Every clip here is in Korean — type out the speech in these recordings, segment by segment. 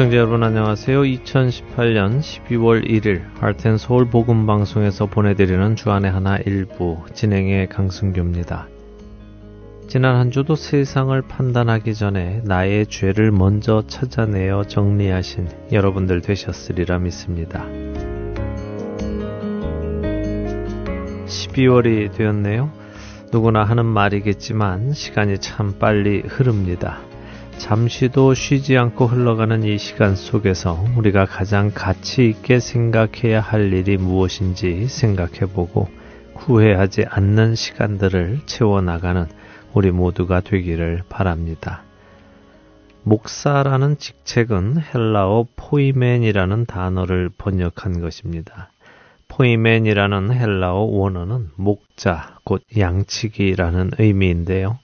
애청자 여러분 안녕하세요. 2018년 12월 1일 할텐 서울 복음 방송에서 보내드리는 주안의 하나 일부 진행의 강승규입니다. 지난 한 주도 세상을 판단하기 전에 나의 죄를 먼저 찾아내어 정리하신 여러분들 되셨으리라 믿습니다. 12월이 되었네요. 누구나 하는 말이겠지만 시간이 참 빨리 흐릅니다. 잠시도 쉬지 않고 흘러가는 이 시간 속에서 우리가 가장 가치 있게 생각해야 할 일이 무엇인지 생각해 보고 후회하지 않는 시간들을 채워나가는 우리 모두가 되기를 바랍니다. 목사라는 직책은 헬라어 포이맨이라는 단어를 번역한 것입니다. 포이맨이라는 헬라어 원어는 목자, 곧 양치기라는 의미인데요.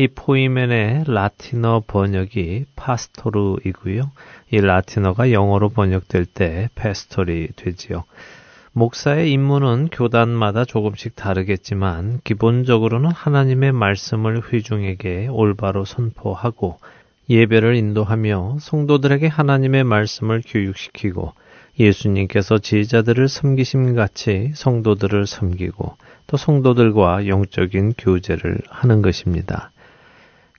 이 포이맨의 라틴어 번역이 파스토르이고요. 이 라틴어가 영어로 번역될 때 페스토리 되지요. 목사의 임무는 교단마다 조금씩 다르겠지만 기본적으로는 하나님의 말씀을 회중에게 올바로 선포하고 예배를 인도하며 성도들에게 하나님의 말씀을 교육시키고 예수님께서 제자들을 섬기심 같이 성도들을 섬기고 또 성도들과 영적인 교제를 하는 것입니다.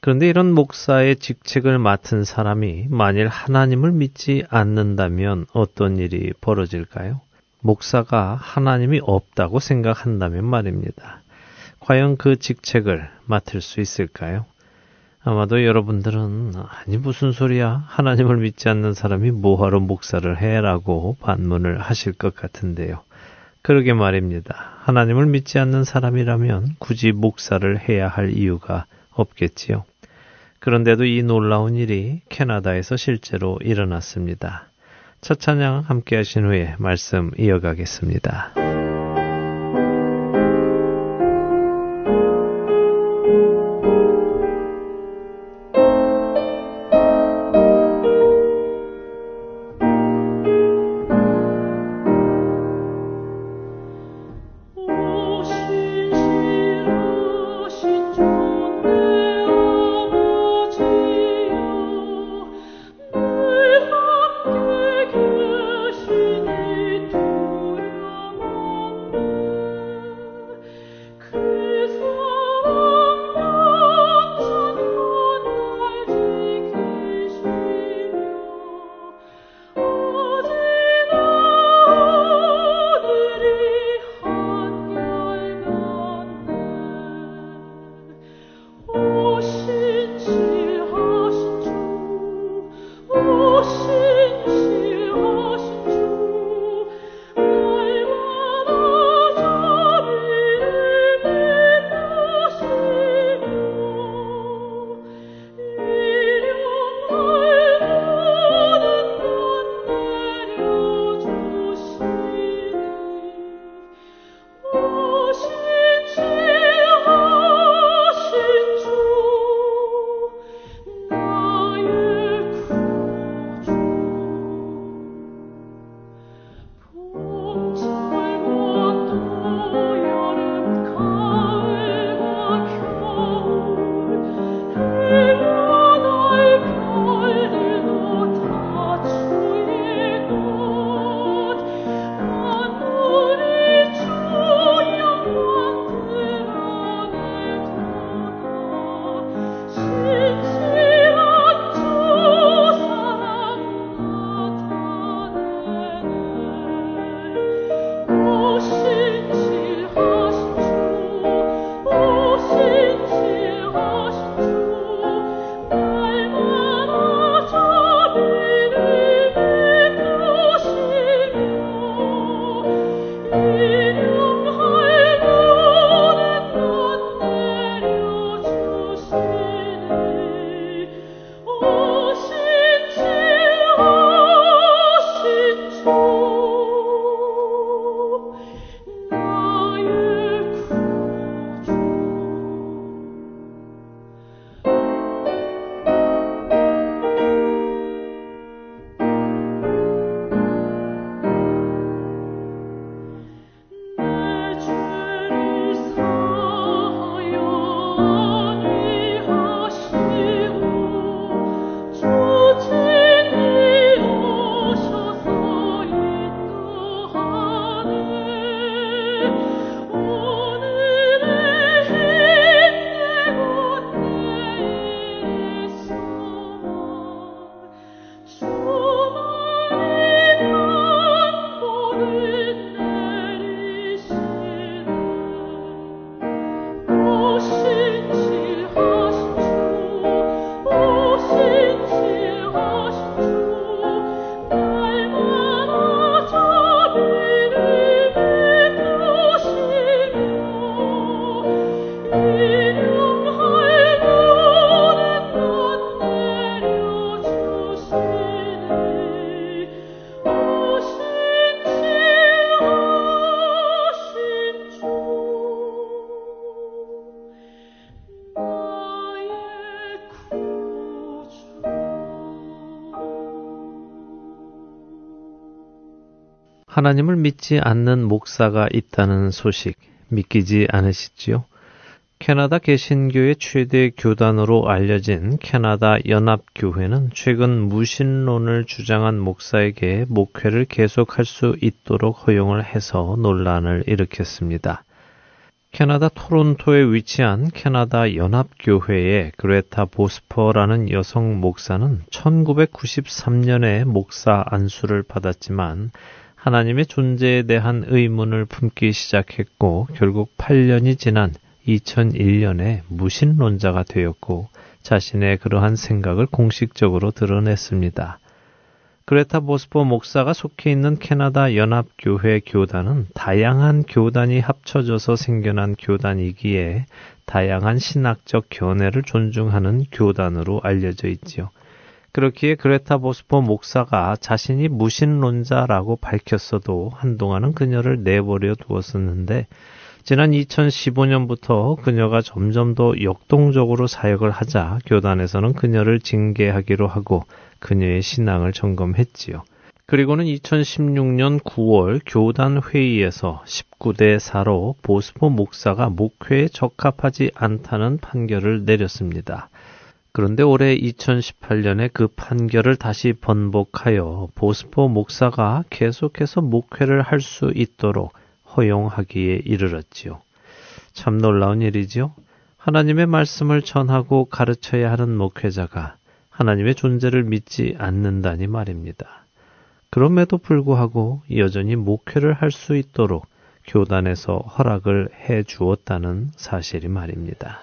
그런데 이런 목사의 직책을 맡은 사람이 만일 하나님을 믿지 않는다면 어떤 일이 벌어질까요? 목사가 하나님이 없다고 생각한다면 말입니다. 과연 그 직책을 맡을 수 있을까요? 아마도 여러분들은 아니 무슨 소리야 하나님을 믿지 않는 사람이 뭐하러 목사를 해라고 반문을 하실 것 같은데요. 그러게 말입니다. 하나님을 믿지 않는 사람이라면 굳이 목사를 해야 할 이유가 없겠지요. 그런데도 이 놀라운 일이 캐나다에서 실제로 일어났습니다. 첫 찬양 함께 하신 후에 말씀 이어가겠습니다. 하나님을 믿지 않는 목사가 있다는 소식 믿기지 않으시지요? 캐나다 개신교의 최대 교단으로 알려진 캐나다 연합교회는 최근 무신론을 주장한 목사에게 목회를 계속할 수 있도록 허용을 해서 논란을 일으켰습니다. 캐나다 토론토에 위치한 캐나다 연합교회의 그레타 보스퍼라는 여성 목사는 1993년에 목사 안수를 받았지만 하나님의 존재에 대한 의문을 품기 시작했고 결국 8년이 지난 2001년에 무신론자가 되었고 자신의 그러한 생각을 공식적으로 드러냈습니다. 그레타 보스포 목사가 속해 있는 캐나다 연합교회 교단은 다양한 교단이 합쳐져서 생겨난 교단이기에 다양한 신학적 견해를 존중하는 교단으로 알려져 있지요. 그렇기에 그레타 보스포 목사가 자신이 무신론자라고 밝혔어도 한동안은 그녀를 내버려 두었었는데 지난 2015년부터 그녀가 점점 더 역동적으로 사역을 하자 교단에서는 그녀를 징계하기로 하고 그녀의 신앙을 점검했지요. 그리고는 2016년 9월 교단 회의에서 19대 4로 보스포 목사가 목회에 적합하지 않다는 판결을 내렸습니다. 그런데 올해 2018년에 그 판결을 다시 번복하여 보스포 목사가 계속해서 목회를 할 수 있도록 허용하기에 이르렀지요. 참 놀라운 일이지요. 하나님의 말씀을 전하고 가르쳐야 하는 목회자가 하나님의 존재를 믿지 않는다니 말입니다. 그럼에도 불구하고 여전히 목회를 할 수 있도록 교단에서 허락을 해 주었다는 사실이 말입니다.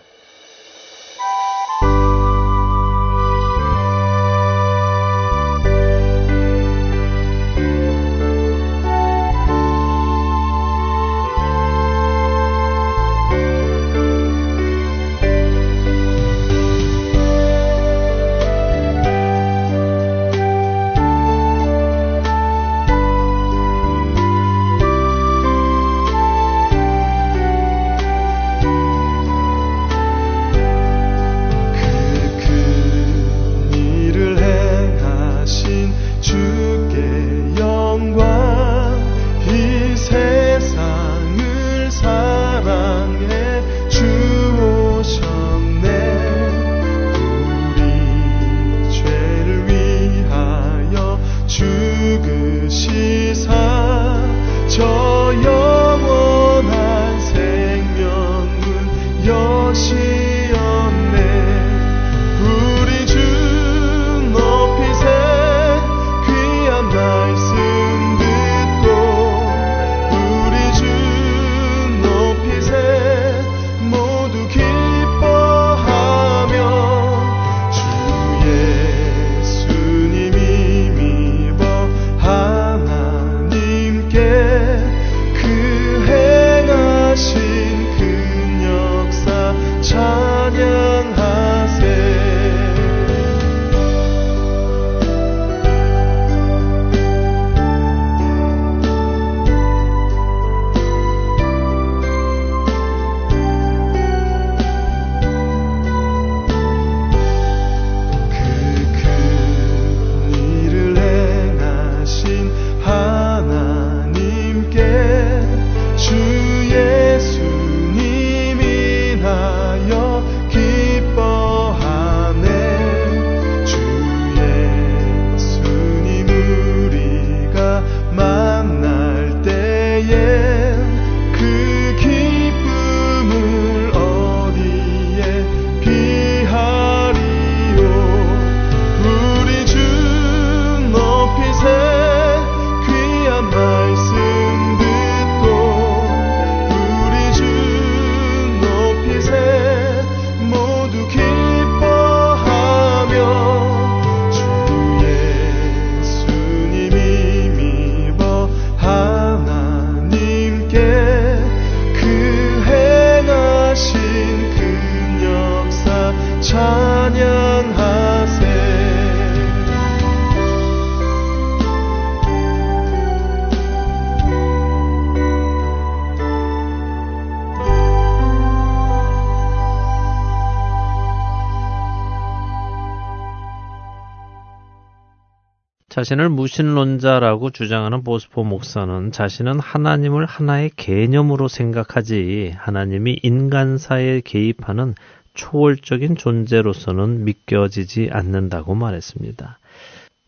자신을 무신론자라고 주장하는 보스포 목사는 자신은 하나님을 하나의 개념으로 생각하지 하나님이 인간사에 개입하는 초월적인 존재로서는 믿겨지지 않는다고 말했습니다.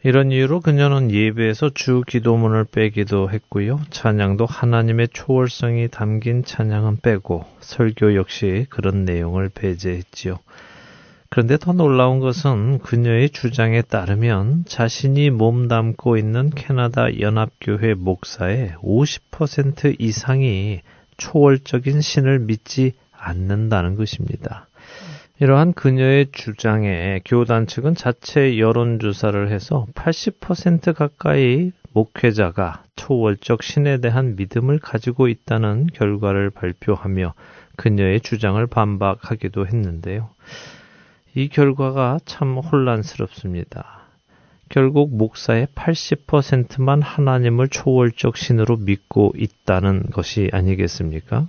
이런 이유로 그녀는 예배에서 주 기도문을 빼기도 했고요. 찬양도 하나님의 초월성이 담긴 찬양은 빼고 설교 역시 그런 내용을 배제했지요. 그런데 더 놀라운 것은 그녀의 주장에 따르면 자신이 몸담고 있는 캐나다 연합교회 목사의 50% 이상이 초월적인 신을 믿지 않는다는 것입니다. 이러한 그녀의 주장에 교단 측은 자체 여론조사를 해서 80% 가까이 목회자가 초월적 신에 대한 믿음을 가지고 있다는 결과를 발표하며 그녀의 주장을 반박하기도 했는데요. 이 결과가 참 혼란스럽습니다. 결국 목사의 80%만 하나님을 초월적 신으로 믿고 있다는 것이 아니겠습니까?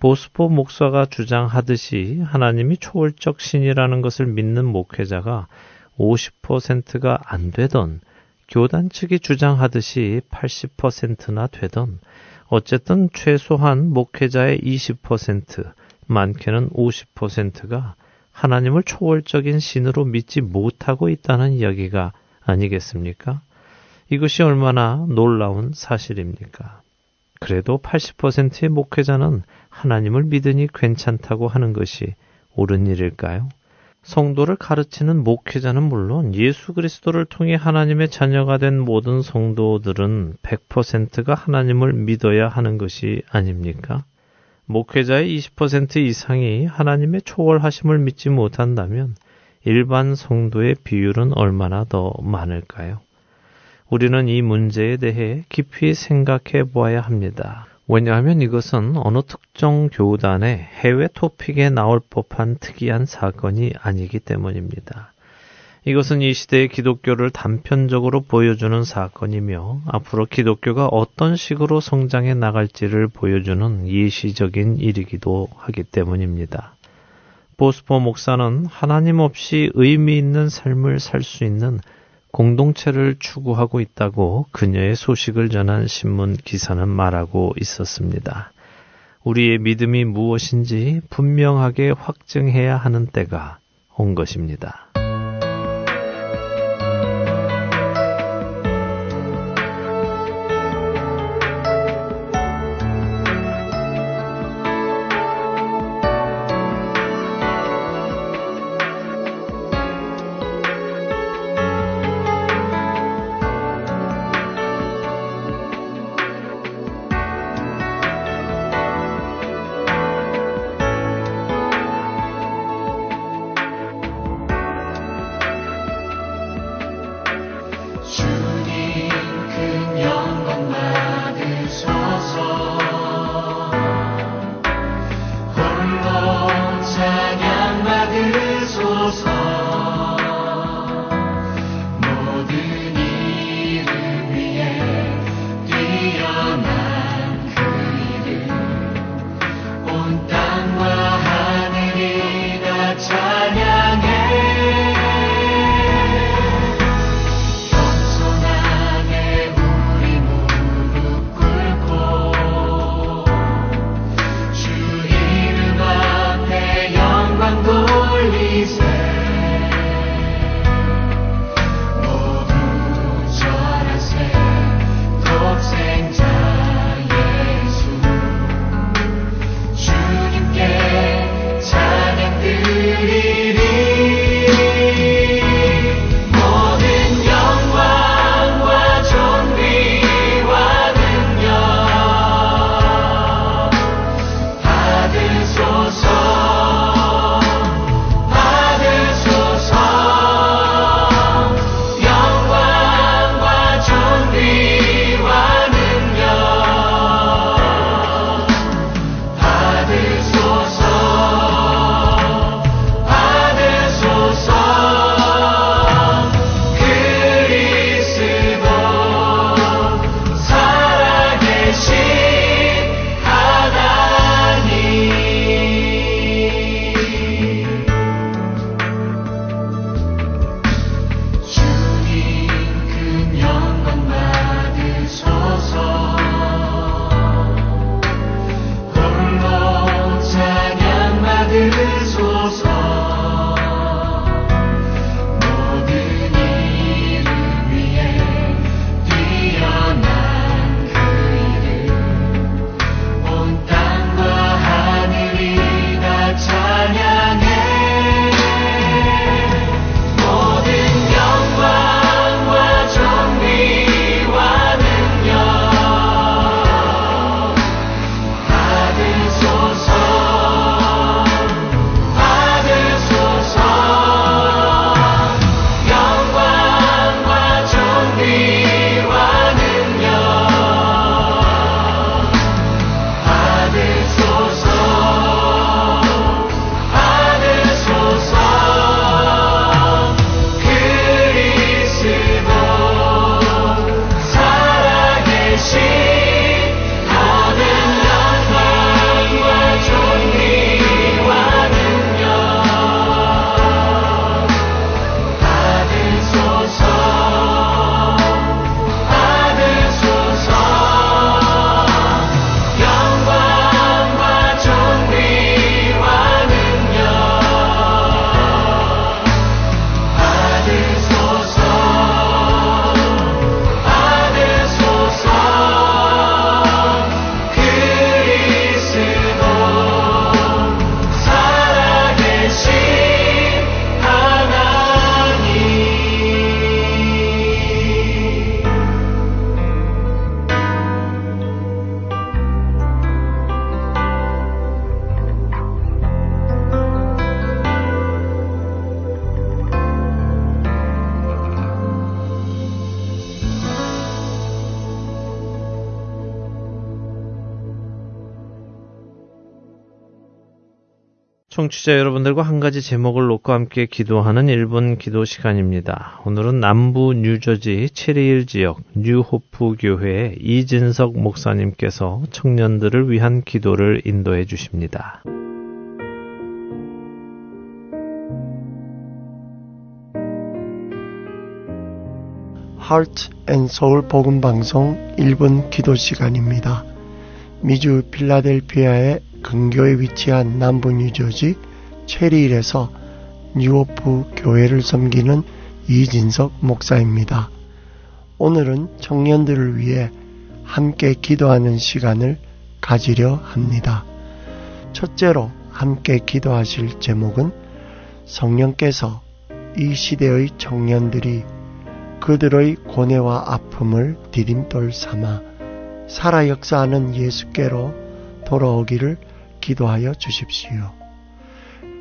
보스포 목사가 주장하듯이 하나님이 초월적 신이라는 것을 믿는 목회자가 50%가 안 되던 교단 측이 주장하듯이 80%나 되던 어쨌든 최소한 목회자의 20%, 많게는 50%가 하나님을 초월적인 신으로 믿지 못하고 있다는 이야기가 아니겠습니까? 이것이 얼마나 놀라운 사실입니까? 그래도 80%의 목회자는 하나님을 믿으니 괜찮다고 하는 것이 옳은 일일까요? 성도를 가르치는 목회자는 물론 예수 그리스도를 통해 하나님의 자녀가 된 모든 성도들은 100%가 하나님을 믿어야 하는 것이 아닙니까? 목회자의 20% 이상이 하나님의 초월하심을 믿지 못한다면 일반 성도의 비율은 얼마나 더 많을까요? 우리는 이 문제에 대해 깊이 생각해 보아야 합니다. 왜냐하면 이것은 어느 특정 교단의 해외 토픽에 나올 법한 특이한 사건이 아니기 때문입니다. 이것은 이 시대의 기독교를 단편적으로 보여주는 사건이며 앞으로 기독교가 어떤 식으로 성장해 나갈지를 보여주는 예시적인 일이기도 하기 때문입니다. 보스포 목사는 하나님 없이 의미 있는 삶을 살 수 있는 공동체를 추구하고 있다고 그녀의 소식을 전한 신문 기사는 말하고 있었습니다. 우리의 믿음이 무엇인지 분명하게 확증해야 하는 때가 온 것입니다. 청취자 여러분들과 한 가지 제목을 놓고 함께 기도하는 1분 기도 시간입니다. 오늘은 남부 뉴저지 체리힐 지역 뉴호프 교회 이진석 목사님께서 청년들을 위한 기도를 인도해 주십니다. Heart and Soul 복음 방송 1분 기도 시간입니다. 미주 필라델피아의 근교에 위치한 남부 뉴저지 체리힐에서 뉴오프 교회를 섬기는 이진석 목사입니다. 오늘은 청년들을 위해 함께 기도하는 시간을 가지려 합니다. 첫째로 함께 기도하실 제목은 성령께서 이 시대의 청년들이 그들의 고뇌와 아픔을 디딤돌 삼아 살아 역사하는 예수께로 돌아오기를 기도하여 주십시오.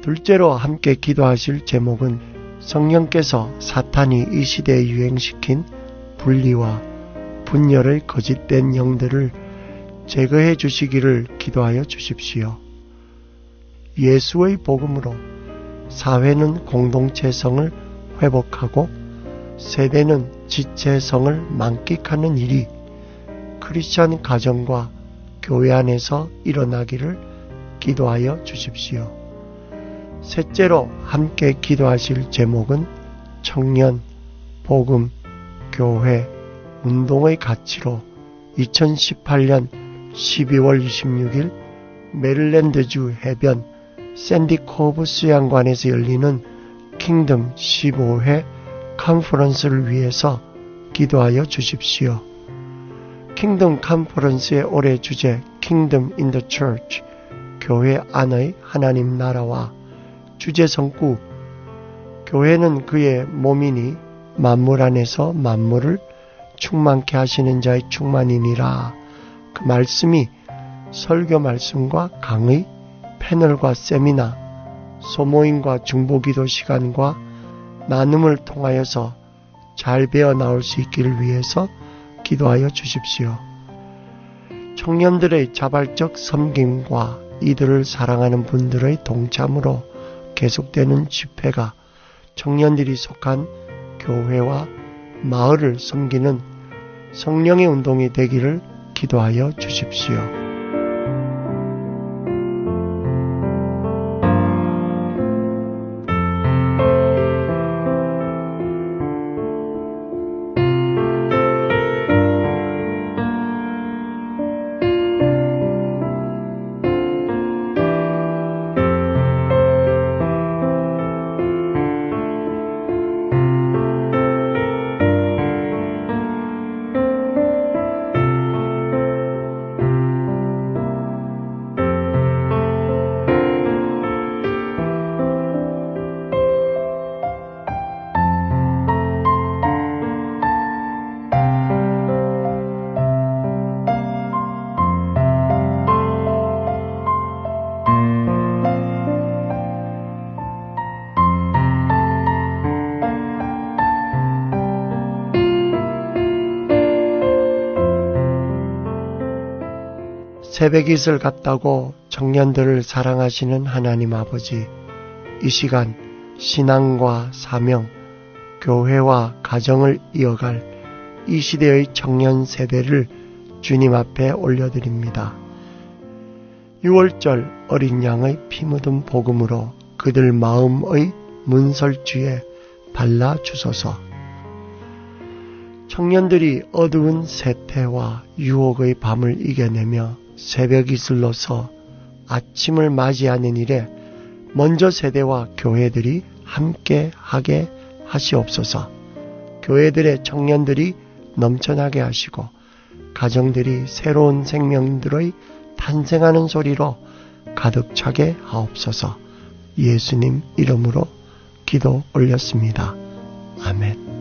둘째로 함께 기도하실 제목은 성령께서 사탄이 이 시대에 유행시킨 분리와 분열의 거짓된 영들을 제거해 주시기를 기도하여 주십시오. 예수의 복음으로 사회는 공동체성을 회복하고 세대는 지체성을 만끽하는 일이 크리스천 가정과 교회 안에서 일어나기를 기도하여 주십시오. 셋째로 함께 기도하실 제목은 청년, 복음, 교회, 운동의 가치로 2018년 12월 26일 메릴랜드주 해변 샌디코브 수양관에서 열리는 Kingdom 15회 conference를 위해서 기도하여 주십시오. Kingdom conference의 올해 주제 Kingdom in the Church 교회 안의 하나님 나라와 주제 성구 교회는 그의 몸이니 만물 안에서 만물을 충만케 하시는 자의 충만이니라. 그 말씀이 설교 말씀과 강의, 패널과 세미나, 소모임과 중보기도 시간과 나눔을 통하여서 잘 배어 나올 수 있기를 위해서 기도하여 주십시오. 청년들의 자발적 섬김과 이들을 사랑하는 분들의 동참으로 계속되는 집회가 청년들이 속한 교회와 마을을 섬기는 성령의 운동이 되기를 기도하여 주십시오. 새벽잇을 갔다고 청년들을 사랑하시는 하나님 아버지, 이 시간 신앙과 사명, 교회와 가정을 이어갈 이 시대의 청년 세대를 주님 앞에 올려드립니다. 6월절 어린 양의 피 묻은 복음으로 그들 마음의 문설주에 발라 주소서. 청년들이 어두운 세태와 유혹의 밤을 이겨내며 새벽 이슬로서 아침을 맞이하는 일에 먼저 세대와 교회들이 함께 하게 하시옵소서. 교회들의 청년들이 넘쳐나게 하시고 가정들이 새로운 생명들의 탄생하는 소리로 가득 차게 하옵소서. 예수님 이름으로 기도 올렸습니다. 아멘.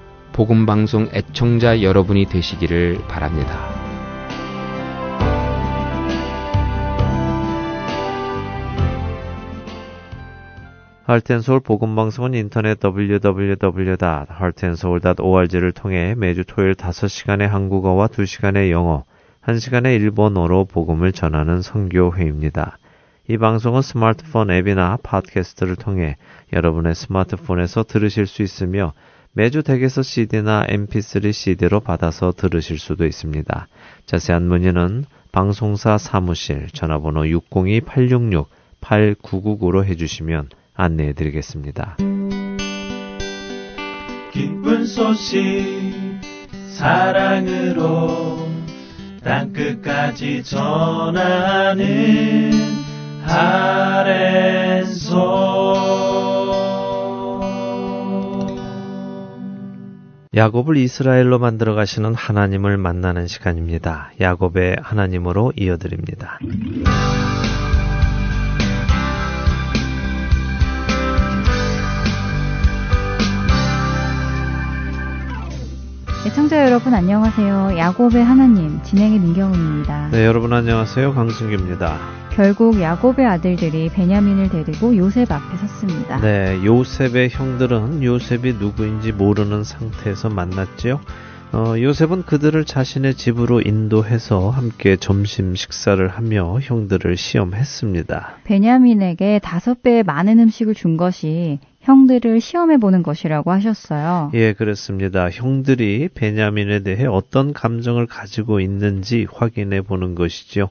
복음방송 애청자 여러분이 되시기를 바랍니다. 할텐서울 복음방송은 인터넷 www.heartandsoul.org를 통해 매주 토요일 5시간의 한국어와 2시간의 영어, 1시간의 일본어로 복음을 전하는 선교회입니다. 이 방송은 스마트폰 앱이나 팟캐스트를 통해 여러분의 스마트폰에서 들으실 수 있으며 매주 댁에서 CD나 MP3 CD로 받아서 들으실 수도 있습니다. 자세한 문의는 방송사 사무실 전화번호 602-866-8999로 해주시면 안내해 드리겠습니다. 기쁜 소식 사랑으로 땅끝까지 전하는 아랜소 야곱을 이스라엘로 만들어 가시는 하나님을 만나는 시간입니다. 야곱의 하나님으로 이어드립니다. 애청자 여러분 안녕하세요. 야곱의 하나님 진행의 민경훈입니다. 네, 여러분 안녕하세요. 강승규입니다. 결국 야곱의 아들들이 베냐민을 데리고 요셉 앞에 섰습니다. 네, 요셉의 형들은 요셉이 누구인지 모르는 상태에서 만났지요. 어, 요셉은 그들을 자신의 집으로 인도해서 함께 점심 식사를 하며 형들을 시험했습니다. 베냐민에게 다섯 배의 많은 음식을 준 것이 형들을 시험해 보는 것이라고 하셨어요. 예, 그렇습니다. 형들이 베냐민에 대해 어떤 감정을 가지고 있는지 확인해 보는 것이죠.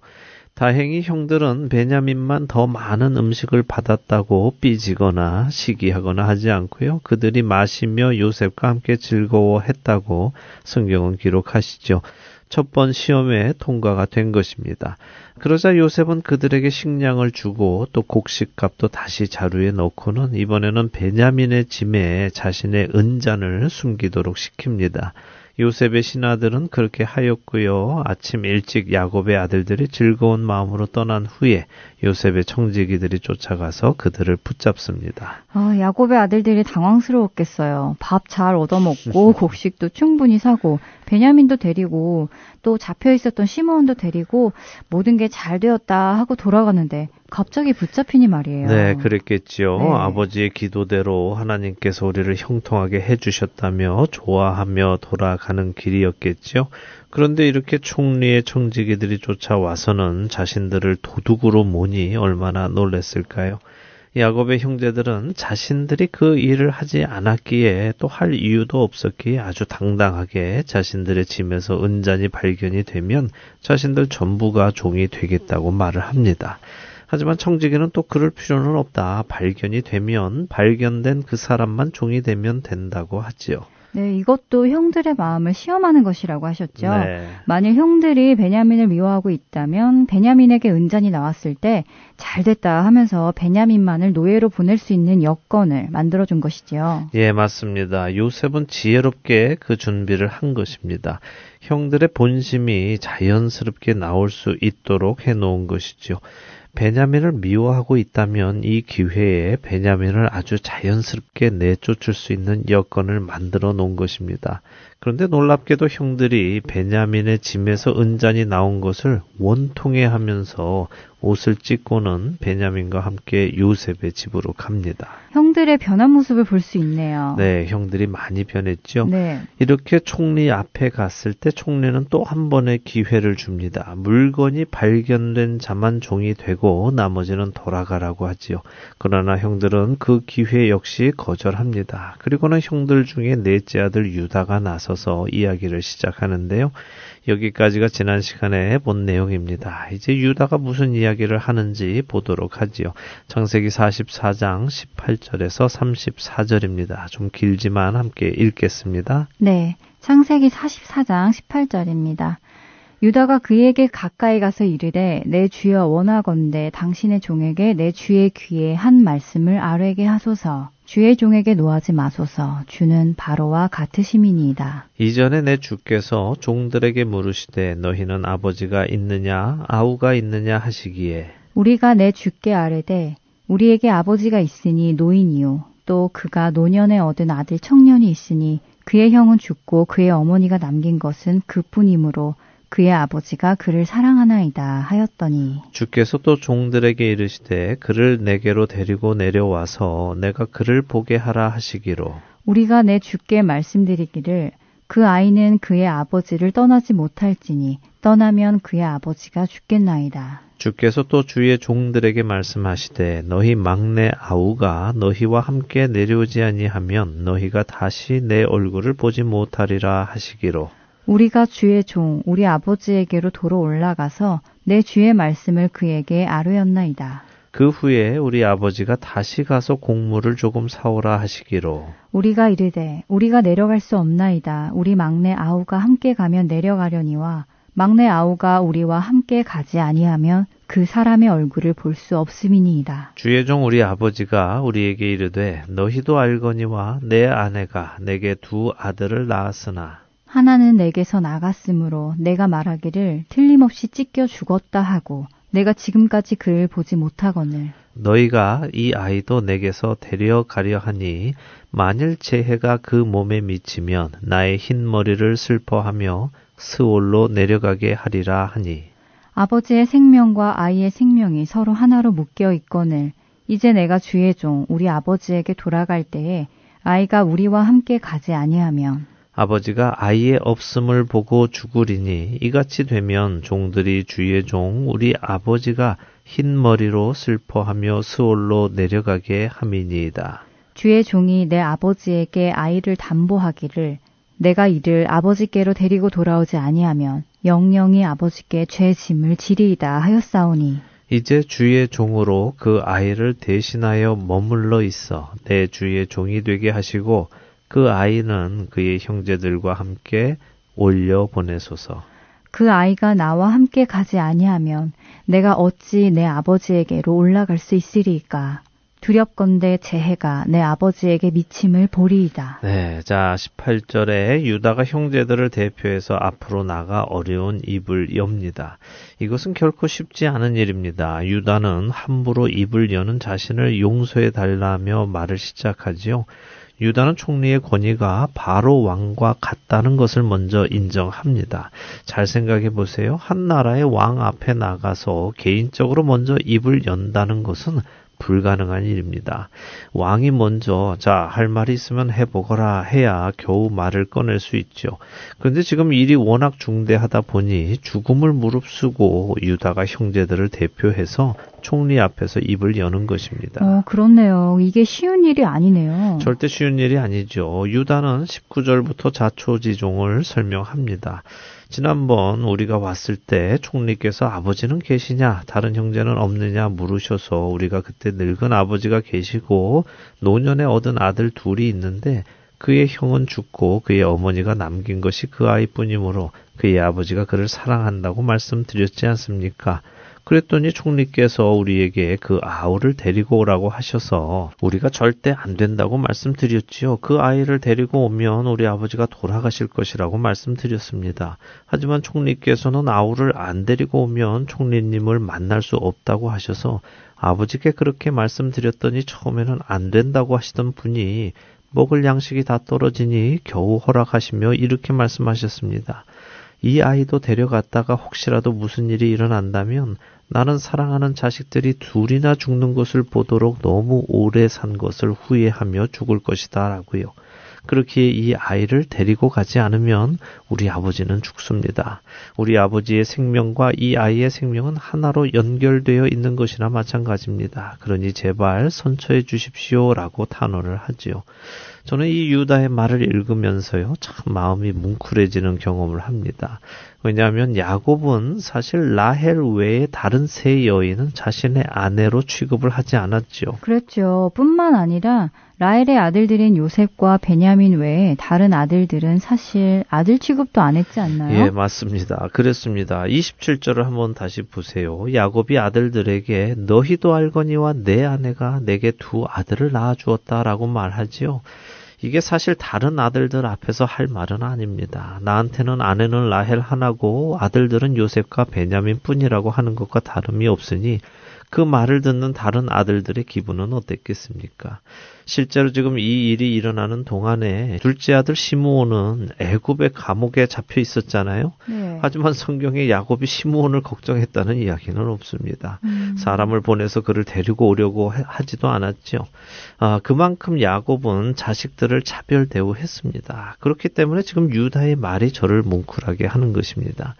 다행히 형들은 베냐민만 더 많은 음식을 받았다고 삐지거나 시기하거나 하지 않고요. 그들이 마시며 요셉과 함께 즐거워했다고 성경은 기록하시죠. 첫 번 시험에 통과가 된 것입니다. 그러자 요셉은 그들에게 식량을 주고 또 곡식값도 다시 자루에 넣고는 이번에는 베냐민의 짐에 자신의 은잔을 숨기도록 시킵니다. 요셉의 신하들은 그렇게 하였고요. 아침 일찍 야곱의 아들들이 즐거운 마음으로 떠난 후에 요셉의 청지기들이 쫓아가서 그들을 붙잡습니다. 아, 야곱의 아들들이 당황스러웠겠어요. 밥 잘 얻어먹고 곡식도 충분히 사고 베냐민도 데리고 또 잡혀 있었던 시므온도 데리고 모든 게 잘 되었다 하고 돌아가는데 갑자기 붙잡히니 말이에요. 네, 그랬겠지요. 네. 아버지의 기도대로 하나님께서 우리를 형통하게 해주셨다며 좋아하며 돌아가는 길이었겠지요. 그런데 이렇게 총리의 청지기들이 쫓아와서는 자신들을 도둑으로 모니 얼마나 놀랬을까요? 야곱의 형제들은 자신들이 그 일을 하지 않았기에 또 할 이유도 없었기에 아주 당당하게 자신들의 짐에서 은잔이 발견이 되면 자신들 전부가 종이 되겠다고 말을 합니다. 하지만 청지기는 또 그럴 필요는 없다. 발견이 되면 발견된 그 사람만 종이 되면 된다고 하지요. 네, 이것도 형들의 마음을 시험하는 것이라고 하셨죠. 네. 만일 형들이 베냐민을 미워하고 있다면 베냐민에게 은잔이 나왔을 때 잘됐다 하면서 베냐민만을 노예로 보낼 수 있는 여건을 만들어 준 것이지요. 예, 맞습니다. 요셉은 지혜롭게 그 준비를 한 것입니다. 형들의 본심이 자연스럽게 나올 수 있도록 해 놓은 것이죠. 베냐민을 미워하고 있다면 이 기회에 베냐민을 아주 자연스럽게 내쫓을 수 있는 여건을 만들어 놓은 것입니다. 그런데 놀랍게도 형들이 베냐민의 짐에서 은잔이 나온 것을 원통해 하면서 옷을 찢고는 베냐민과 함께 요셉의 집으로 갑니다. 형들의 변한 모습을 볼 수 있네요. 네, 형들이 많이 변했죠. 네. 이렇게 총리 앞에 갔을 때 총리는 또 한 번의 기회를 줍니다. 물건이 발견된 자만 종이 되고 나머지는 돌아가라고 하지요. 그러나 형들은 그 기회 역시 거절합니다. 그리고는 형들 중에 넷째 아들 유다가 나서 서 이야기를 시작하는데요. 여기까지가 지난 시간에 본 내용입니다. 이제 유다가 무슨 이야기를 하는지 보도록 하지요. 창세기 44장 18절에서 34절입니다. 좀 길지만 함께 읽겠습니다. 네. 창세기 44장 18절입니다. 유다가 그에게 가까이 가서 이르되 내 주여 원하건대 당신의 종에게 내 주의 귀에 한 말씀을 아뢰게 하소서 주의 종에게 노하지 마소서. 주는 바로와 같으심이니이다. 이전에 내 주께서 종들에게 물으시되 너희는 아버지가 있느냐 아우가 있느냐 하시기에. 우리가 내 주께 아뢰되 우리에게 아버지가 있으니 노인이요. 또 그가 노년에 얻은 아들 청년이 있으니 그의 형은 죽고 그의 어머니가 남긴 것은 그뿐이므로 그의 아버지가 그를 사랑하나이다 하였더니 주께서 또 종들에게 이르시되 그를 내게로 데리고 내려와서 내가 그를 보게 하라 하시기로 우리가 내 주께 말씀드리기를 그 아이는 그의 아버지를 떠나지 못할지니 떠나면 그의 아버지가 죽겠나이다. 주께서 또 주의 종들에게 말씀하시되 너희 막내 아우가 너희와 함께 내려오지 아니하면 너희가 다시 내 얼굴을 보지 못하리라 하시기로 우리가 주의 종 우리 아버지에게로 도로 올라가서 내 주의 말씀을 그에게 아뢰었나이다. 그 후에 우리 아버지가 다시 가서 곡물을 조금 사오라 하시기로 우리가 이르되 우리가 내려갈 수 없나이다. 우리 막내 아우가 함께 가면 내려가려니와 막내 아우가 우리와 함께 가지 아니하면 그 사람의 얼굴을 볼 수 없음이니이다. 주의 종 우리 아버지가 우리에게 이르되 너희도 알거니와 내 아내가 내게 두 아들을 낳았으나 하나는 내게서 나갔으므로 내가 말하기를 틀림없이 찢겨 죽었다 하고 내가 지금까지 그를 보지 못하거늘. 너희가 이 아이도 내게서 데려가려 하니 만일 재해가 그 몸에 미치면 나의 흰 머리를 슬퍼하며 스올로 내려가게 하리라 하니. 아버지의 생명과 아이의 생명이 서로 하나로 묶여 있거늘. 이제 내가 주의 종 우리 아버지에게 돌아갈 때에 아이가 우리와 함께 가지 아니하면 아버지가 아이의 없음을 보고 죽으리니 이같이 되면 종들이 주의 종 우리 아버지가 흰 머리로 슬퍼하며 스올로 내려가게 함이니이다. 주의 종이 내 아버지에게 아이를 담보하기를 내가 이를 아버지께로 데리고 돌아오지 아니하면 영영이 아버지께 죄 짐을 지리이다 하였사오니 이제 주의 종으로 그 아이를 대신하여 머물러 있어 내 주의 종이 되게 하시고 그 아이는 그의 형제들과 함께 올려 보내소서. 그 아이가 나와 함께 가지 아니하면 내가 어찌 내 아버지에게로 올라갈 수 있으리이까. 두렵건대 재해가 내 아버지에게 미침을 보리이다. 네, 자 18절에 유다가 형제들을 대표해서 앞으로 나가 어려운 입을 엽니다. 이것은 결코 쉽지 않은 일입니다. 유다는 함부로 입을 여는 자신을 용서해 달라며 말을 시작하지요. 유다는 총리의 권위가 바로 왕과 같다는 것을 먼저 인정합니다. 잘 생각해 보세요. 한 나라의 왕 앞에 나가서 개인적으로 먼저 입을 연다는 것은 불가능한 일입니다. 왕이 먼저 자 할 말이 있으면 해보거라 해야 겨우 말을 꺼낼 수 있죠. 그런데 지금 일이 워낙 중대하다 보니 죽음을 무릅쓰고 유다가 형제들을 대표해서 총리 앞에서 입을 여는 것입니다. 어, 그렇네요. 이게 쉬운 일이 아니네요. 절대 쉬운 일이 아니죠. 유다는 19절부터 자초지종을 설명합니다. 지난번 우리가 왔을 때 총리께서 아버지는 계시냐, 다른 형제는 없느냐 물으셔서 우리가 그때 늙은 아버지가 계시고 노년에 얻은 아들 둘이 있는데 그의 형은 죽고 그의 어머니가 남긴 것이 그 아이뿐이므로 그의 아버지가 그를 사랑한다고 말씀드렸지 않습니까? 그랬더니 총리께서 우리에게 그 아우를 데리고 오라고 하셔서 우리가 절대 안 된다고 말씀드렸지요. 그 아이를 데리고 오면 우리 아버지가 돌아가실 것이라고 말씀드렸습니다. 하지만 총리께서는 아우를 안 데리고 오면 총리님을 만날 수 없다고 하셔서 아버지께 그렇게 말씀드렸더니 처음에는 안 된다고 하시던 분이 먹을 양식이 다 떨어지니 겨우 허락하시며 이렇게 말씀하셨습니다. 이 아이도 데려갔다가 혹시라도 무슨 일이 일어난다면 나는 사랑하는 자식들이 둘이나 죽는 것을 보도록 너무 오래 산 것을 후회하며 죽을 것이다 라고요. 그렇게 이 아이를 데리고 가지 않으면 우리 아버지는 죽습니다. 우리 아버지의 생명과 이 아이의 생명은 하나로 연결되어 있는 것이나 마찬가지입니다. 그러니 제발 선처해 주십시오 라고 탄원을 하지요. 저는 이 유다의 말을 읽으면서요, 참 마음이 뭉클해지는 경험을 합니다. 왜냐하면 야곱은 사실 라헬 외에 다른 세 여인은 자신의 아내로 취급을 하지 않았죠. 그렇죠. 뿐만 아니라 라헬의 아들들인 요셉과 베냐민 외에 다른 아들들은 사실 아들 취급도 안 했지 않나요? 예, 맞습니다. 그랬습니다. 27절을 한번 다시 보세요. 야곱이 아들들에게 너희도 알거니와 내 아내가 내게 두 아들을 낳아 주었다라고 말하지요. 이게 사실 다른 아들들 앞에서 할 말은 아닙니다. 나한테는 아내는 라헬 하나고 아들들은 요셉과 베냐민 뿐이라고 하는 것과 다름이 없으니 그 말을 듣는 다른 아들들의 기분은 어땠겠습니까? 실제로 지금 이 일이 일어나는 동안에 둘째 아들 시므온은 애굽의 감옥에 잡혀 있었잖아요. 네. 하지만 성경에 야곱이 시므온을 걱정했다는 이야기는 없습니다. 음. 사람을 보내서 그를 데리고 오려고 하지도 않았죠. 아, 그만큼 야곱은 자식들을 차별 대우했습니다. 그렇기 때문에 지금 유다의 말이 저를 뭉클하게 하는 것입니다.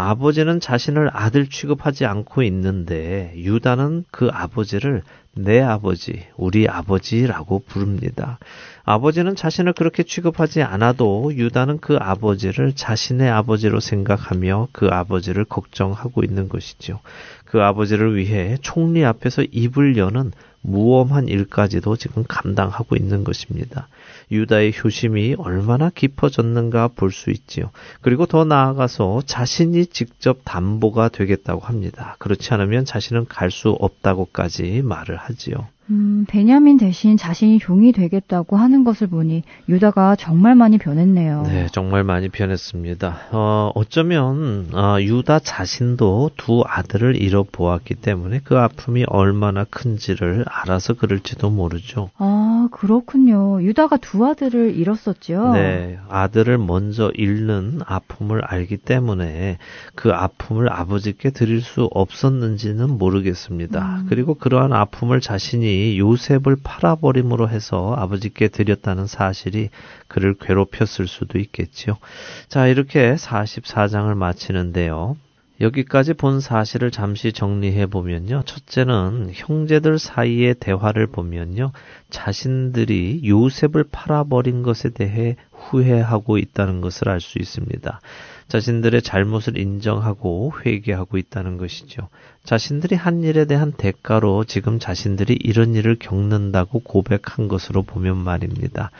아버지는 자신을 아들 취급하지 않고 있는데 유다는 그 아버지를 내 아버지, 우리 아버지라고 부릅니다. 아버지는 자신을 그렇게 취급하지 않아도 유다는 그 아버지를 자신의 아버지로 생각하며 그 아버지를 걱정하고 있는 것이죠. 그 아버지를 위해 총리 앞에서 입을 여는 무엄한 일까지도 지금 감당하고 있는 것입니다. 유다의 효심이 얼마나 깊어졌는가 볼 수 있지요. 그리고 더 나아가서 자신이 직접 담보가 되겠다고 합니다. 그렇지 않으면 자신은 갈 수 없다고까지 말을 하지요. 음, 베냐민 대신 자신이 종이 되겠다고 하는 것을 보니 유다가 정말 많이 변했네요. 네, 정말 많이 변했습니다. 어, 어쩌면 어, 유다 자신도 두 아들을 잃어보았기 때문에 그 아픔이 얼마나 큰지를 알아서 그럴지도 모르죠. 아, 그렇군요. 유다가 두 아들을 잃었었죠. 네, 아들을 먼저 잃는 아픔을 알기 때문에 그 아픔을 아버지께 드릴 수 없었는지는 모르겠습니다. 음. 그리고 그러한 아픔을 자신이 요셉을 팔아버림으로 해서 아버지께 드렸다는 사실이 그를 괴롭혔을 수도 있겠지요. 자, 이렇게 44장을 마치는데요. 여기까지 본 사실을 잠시 정리해 보면요. 첫째는 형제들 사이의 대화를 보면요. 자신들이 요셉을 팔아버린 것에 대해 후회하고 있다는 것을 알 수 있습니다. 자신들의 잘못을 인정하고 회개하고 있다는 것이죠. 자신들이 한 일에 대한 대가로 지금 자신들이 이런 일을 겪는다고 고백한 것으로 보면 말입니다.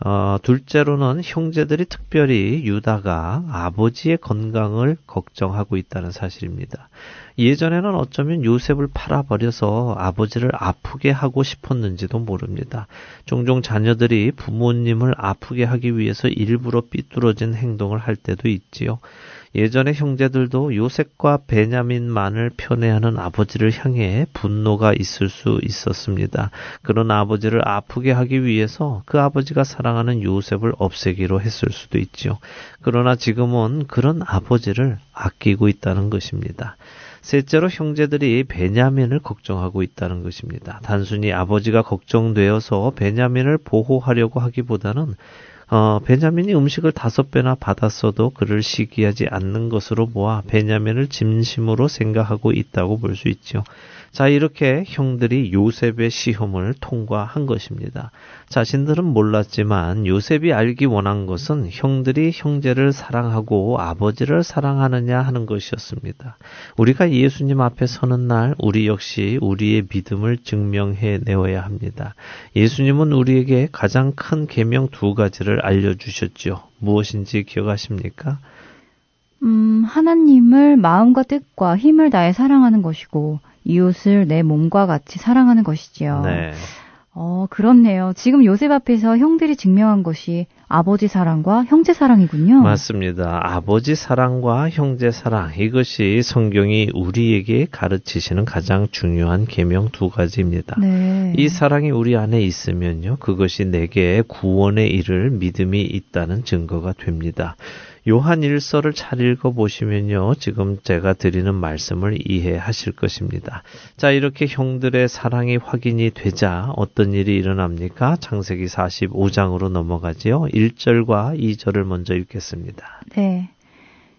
어, 둘째로는 형제들이 특별히 유다가 아버지의 건강을 걱정하고 있다는 사실입니다. 예전에는 어쩌면 요셉을 팔아버려서 아버지를 아프게 하고 싶었는지도 모릅니다. 종종 자녀들이 부모님을 아프게 하기 위해서 일부러 삐뚤어진 행동을 할 때도 있지요. 예전에 형제들도 요셉과 베냐민만을 편애하는 아버지를 향해 분노가 있을 수 있었습니다. 그런 아버지를 아프게 하기 위해서 그 아버지가 사랑하는 요셉을 없애기로 했을 수도 있지요. 그러나 지금은 그런 아버지를 아끼고 있다는 것입니다. 셋째로 형제들이 베냐민을 걱정하고 있다는 것입니다. 단순히 아버지가 걱정되어서 베냐민을 보호하려고 하기보다는 어, 베냐민이 음식을 다섯 배나 받았어도 그를 시기하지 않는 것으로 보아 베냐민을 진심으로 생각하고 있다고 볼 수 있죠. 자, 이렇게 형들이 요셉의 시험을 통과한 것입니다. 자신들은 몰랐지만 요셉이 알기 원한 것은 형들이 형제를 사랑하고 아버지를 사랑하느냐 하는 것이었습니다. 우리가 예수님 앞에 서는 날 우리 역시 우리의 믿음을 증명해 내어야 합니다. 예수님은 우리에게 가장 큰 계명 두 가지를 알려 주셨죠. 무엇인지 기억하십니까? 음, 하나님을 마음과 뜻과 힘을 다해 사랑하는 것이고 이웃을 내 몸과 같이 사랑하는 것이지요. 네. 어, 그렇네요. 지금 요셉 앞에서 형들이 증명한 것이 아버지 사랑과 형제 사랑이군요. 맞습니다. 아버지 사랑과 형제 사랑 이것이 성경이 우리에게 가르치시는 가장 중요한 계명 두 가지입니다. 네. 이 사랑이 우리 안에 있으면요. 그것이 내게 구원의 일을 믿음이 있다는 증거가 됩니다. 요한 일서를 잘 읽어 보시면요. 지금 제가 드리는 말씀을 이해하실 것입니다. 자, 이렇게 형들의 사랑이 확인이 되자 어떤 일이 일어납니까? 창세기 45장으로 넘어가지요. 1절과 2절을 먼저 읽겠습니다. 네.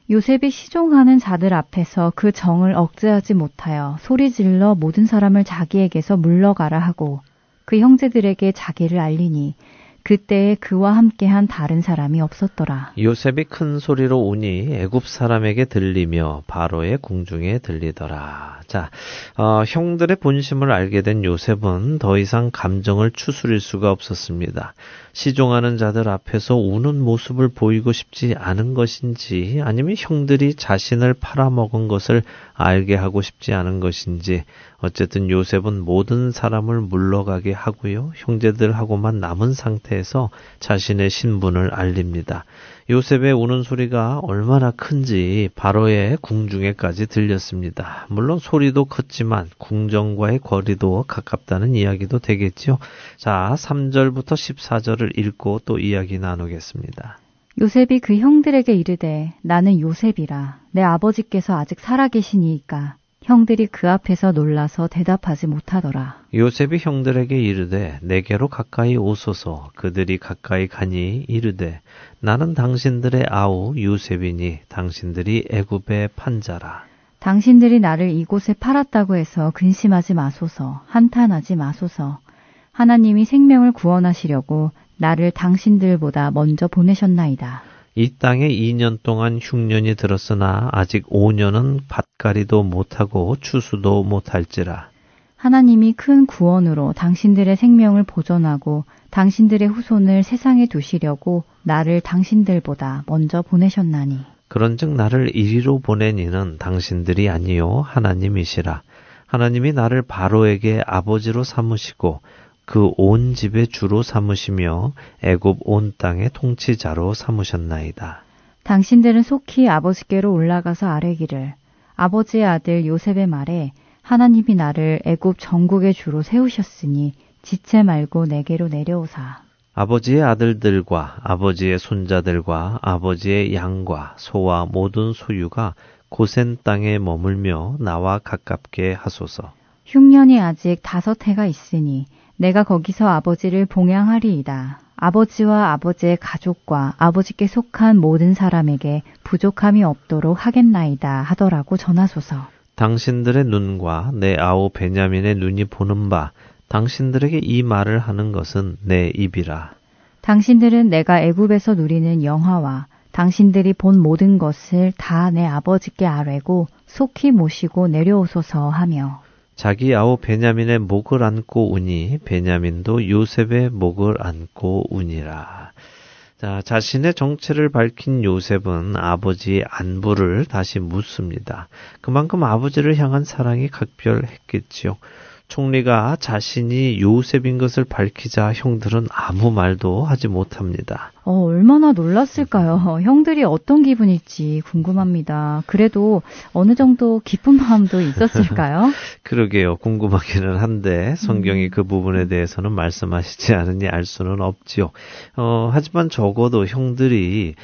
요셉이 시종하는 자들 앞에서 그 정을 억제하지 못하여 소리 질러 모든 사람을 자기에게서 물러가라 하고 그 형제들에게 자기를 알리니 그때에 그와 함께한 다른 사람이 없었더라. 요셉이 큰 소리로 우니 애굽 사람에게 들리며 바로의 궁중에 들리더라. 자, 어, 형들의 본심을 알게 된 요셉은 더 이상 감정을 추스릴 수가 없었습니다. 시종하는 자들 앞에서 우는 모습을 보이고 싶지 않은 것인지 아니면 형들이 자신을 팔아먹은 것을 알게 하고 싶지 않은 것인지 어쨌든 요셉은 모든 사람을 물러가게 하고요. 형제들하고만 남은 상태에서 자신의 신분을 알립니다. 요셉의 우는 소리가 얼마나 큰지 바로의 궁중에까지 들렸습니다. 물론 소리도 컸지만 궁정과의 거리도 가깝다는 이야기도 되겠죠. 자, 3절부터 14절을 읽고 또 이야기 나누겠습니다. 요셉이 그 형들에게 이르되 나는 요셉이라 내 아버지께서 아직 살아계시니이까 형들이 그 앞에서 놀라서 대답하지 못하더라. 요셉이 형들에게 이르되 내게로 가까이 오소서 그들이 가까이 가니 이르되 나는 당신들의 아우 요셉이니 당신들이 애굽의 판자라. 당신들이 나를 이곳에 팔았다고 해서 근심하지 마소서 한탄하지 마소서 하나님이 생명을 구원하시려고 나를 당신들보다 먼저 보내셨나이다. 이 땅에 2년 동안 흉년이 들었으나 아직 5년은 밭가리도 못하고 추수도 못할지라. 하나님이 큰 구원으로 당신들의 생명을 보존하고 당신들의 후손을 세상에 두시려고 나를 당신들보다 먼저 보내셨나니. 그런즉 나를 이리로 보낸 이는 당신들이 아니요 하나님이시라. 하나님이 나를 바로에게 아버지로 삼으시고 그 온 집의 주로 삼으시며 애굽 온 땅의 통치자로 삼으셨나이다. 당신들은 속히 아버지께로 올라가서 아뢰기를 아버지의 아들 요셉의 말에 하나님이 나를 애굽 전국의 주로 세우셨으니 지체 말고 내게로 내려오사. 아버지의 아들들과 아버지의 손자들과 아버지의 양과 소와 모든 소유가 고센 땅에 머물며 나와 가깝게 하소서. 흉년이 아직 다섯 해가 있으니 내가 거기서 아버지를 봉양하리이다. 아버지와 아버지의 가족과 아버지께 속한 모든 사람에게 부족함이 없도록 하겠나이다 하더라고 전하소서. 당신들의 눈과 내 아우 베냐민의 눈이 보는 바 당신들에게 이 말을 하는 것은 내 입이라. 당신들은 내가 애굽에서 누리는 영화와 당신들이 본 모든 것을 다 내 아버지께 아뢰고 속히 모시고 내려오소서 하며 자기 아우 베냐민의 목을 안고 우니 베냐민도 요셉의 목을 안고 우니라. 자, 자신의 정체를 밝힌 요셉은 아버지의 안부를 다시 묻습니다. 그만큼 아버지를 향한 사랑이 각별했겠지요. 총리가 자신이 요셉인 것을 밝히자 형들은 아무 말도 하지 못합니다. 어, 얼마나 놀랐을까요? 형들이 어떤 기분일지 궁금합니다. 그래도 어느 정도 기쁜 마음도 있었을까요? 그러게요. 궁금하기는 한데 성경이 음. 그 부분에 대해서는 말씀하시지 않으니 알 수는 없지요. 어, 하지만 적어도 형들이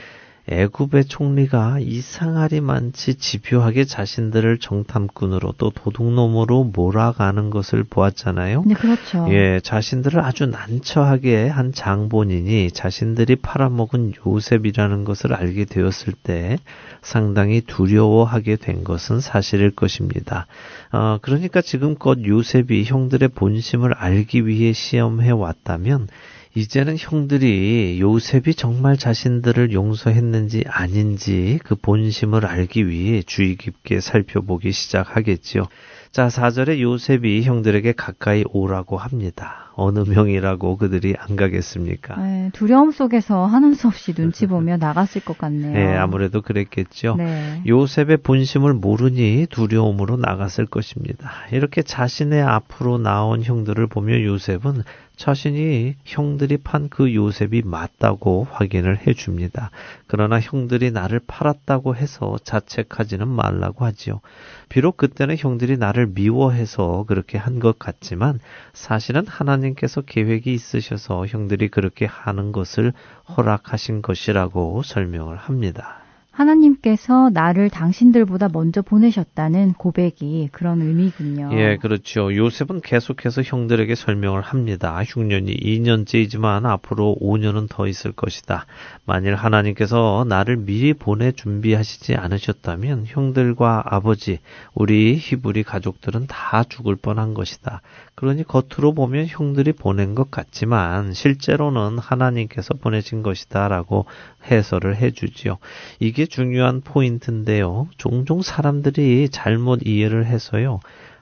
애굽의 총리가 이상하리만치 집요하게 자신들을 정탐꾼으로 또 도둑놈으로 몰아가는 것을 보았잖아요. 네, 그렇죠. 예, 자신들을 아주 난처하게 한 장본인이 자신들이 팔아먹은 요셉이라는 것을 알게 되었을 때 상당히 두려워하게 된 것은 사실일 것입니다. 어, 그러니까 지금껏 요셉이 형들의 본심을 알기 위해 시험해 왔다면 이제는 형들이 요셉이 정말 자신들을 용서했는지 아닌지 그 본심을 알기 위해 주의 깊게 살펴보기 시작하겠지요. 자, 4절에 요셉이 형들에게 가까이 오라고 합니다. 어느 명이라고 그들이 안 가겠습니까? 네, 두려움 속에서 하는 수 없이 눈치 보며 나갔을 것 같네요. 네, 아무래도 그랬겠죠. 네. 요셉의 본심을 모르니 두려움으로 나갔을 것입니다. 이렇게 자신의 앞으로 나온 형들을 보며 요셉은 자신이 형들이 판 그 요셉이 맞다고 확인을 해 줍니다. 그러나 형들이 나를 팔았다고 해서 자책하지는 말라고 하지요. 비록 그때는 형들이 나를 미워해서 그렇게 한 것 같지만 사실은 하나님께서 계획이 있으셔서 형들이 그렇게 하는 것을 허락하신 것이라고 설명을 합니다. 하나님께서 나를 당신들보다 먼저 보내셨다는 고백이 그런 의미군요. 예, 그렇죠. 요셉은 계속해서 형들에게 설명을 합니다. 흉년이 2년째이지만 앞으로 5년은 더 있을 것이다. 만일 하나님께서 나를 미리 보내 준비하시지 않으셨다면 형들과 아버지, 우리 히브리 가족들은 다 죽을 뻔한 것이다. 그러니 겉으로 보면 형들이 보낸 것 같지만 실제로는 하나님께서 보내신 것이다라고 해설을 해주지요. 이게 중요한 포인트인데요. 종종 사람들이 잘못 이해를 해서요.